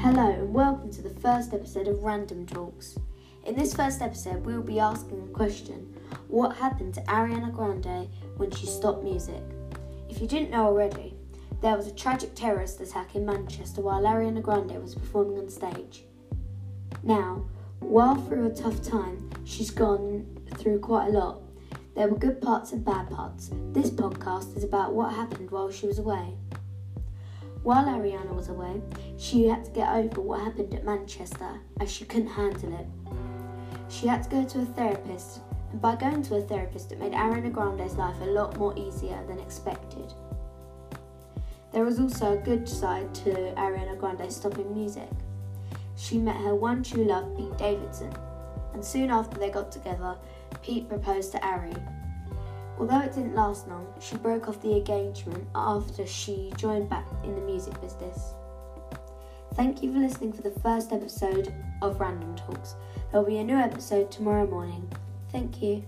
Hello and welcome to the first episode of Random Talks. In this first episode, we will be asking the question What happened to Ariana Grande when she stopped music? If you didn't know already, there was a tragic terrorist attack in Manchester while Ariana Grande was performing on stage. Now, while through a tough time, she's gone through quite a lot. There were good parts and bad parts. This podcast is about what happened while she was away. While Ariana was away, she had to get over what happened at Manchester as she couldn't handle it. She had to go to a therapist, and by going to a therapist, it made Ariana Grande's life a lot more easier than expected. There was also a good side to Ariana Grande stopping music. She met her one true love, Pete Davidson, and soon after they got together, Pete proposed to Ari, Although it didn't last long, she broke off the engagement after she joined back in the music business. Thank you for listening for the first episode of Random Talks. There will be a new episode tomorrow morning. Thank you.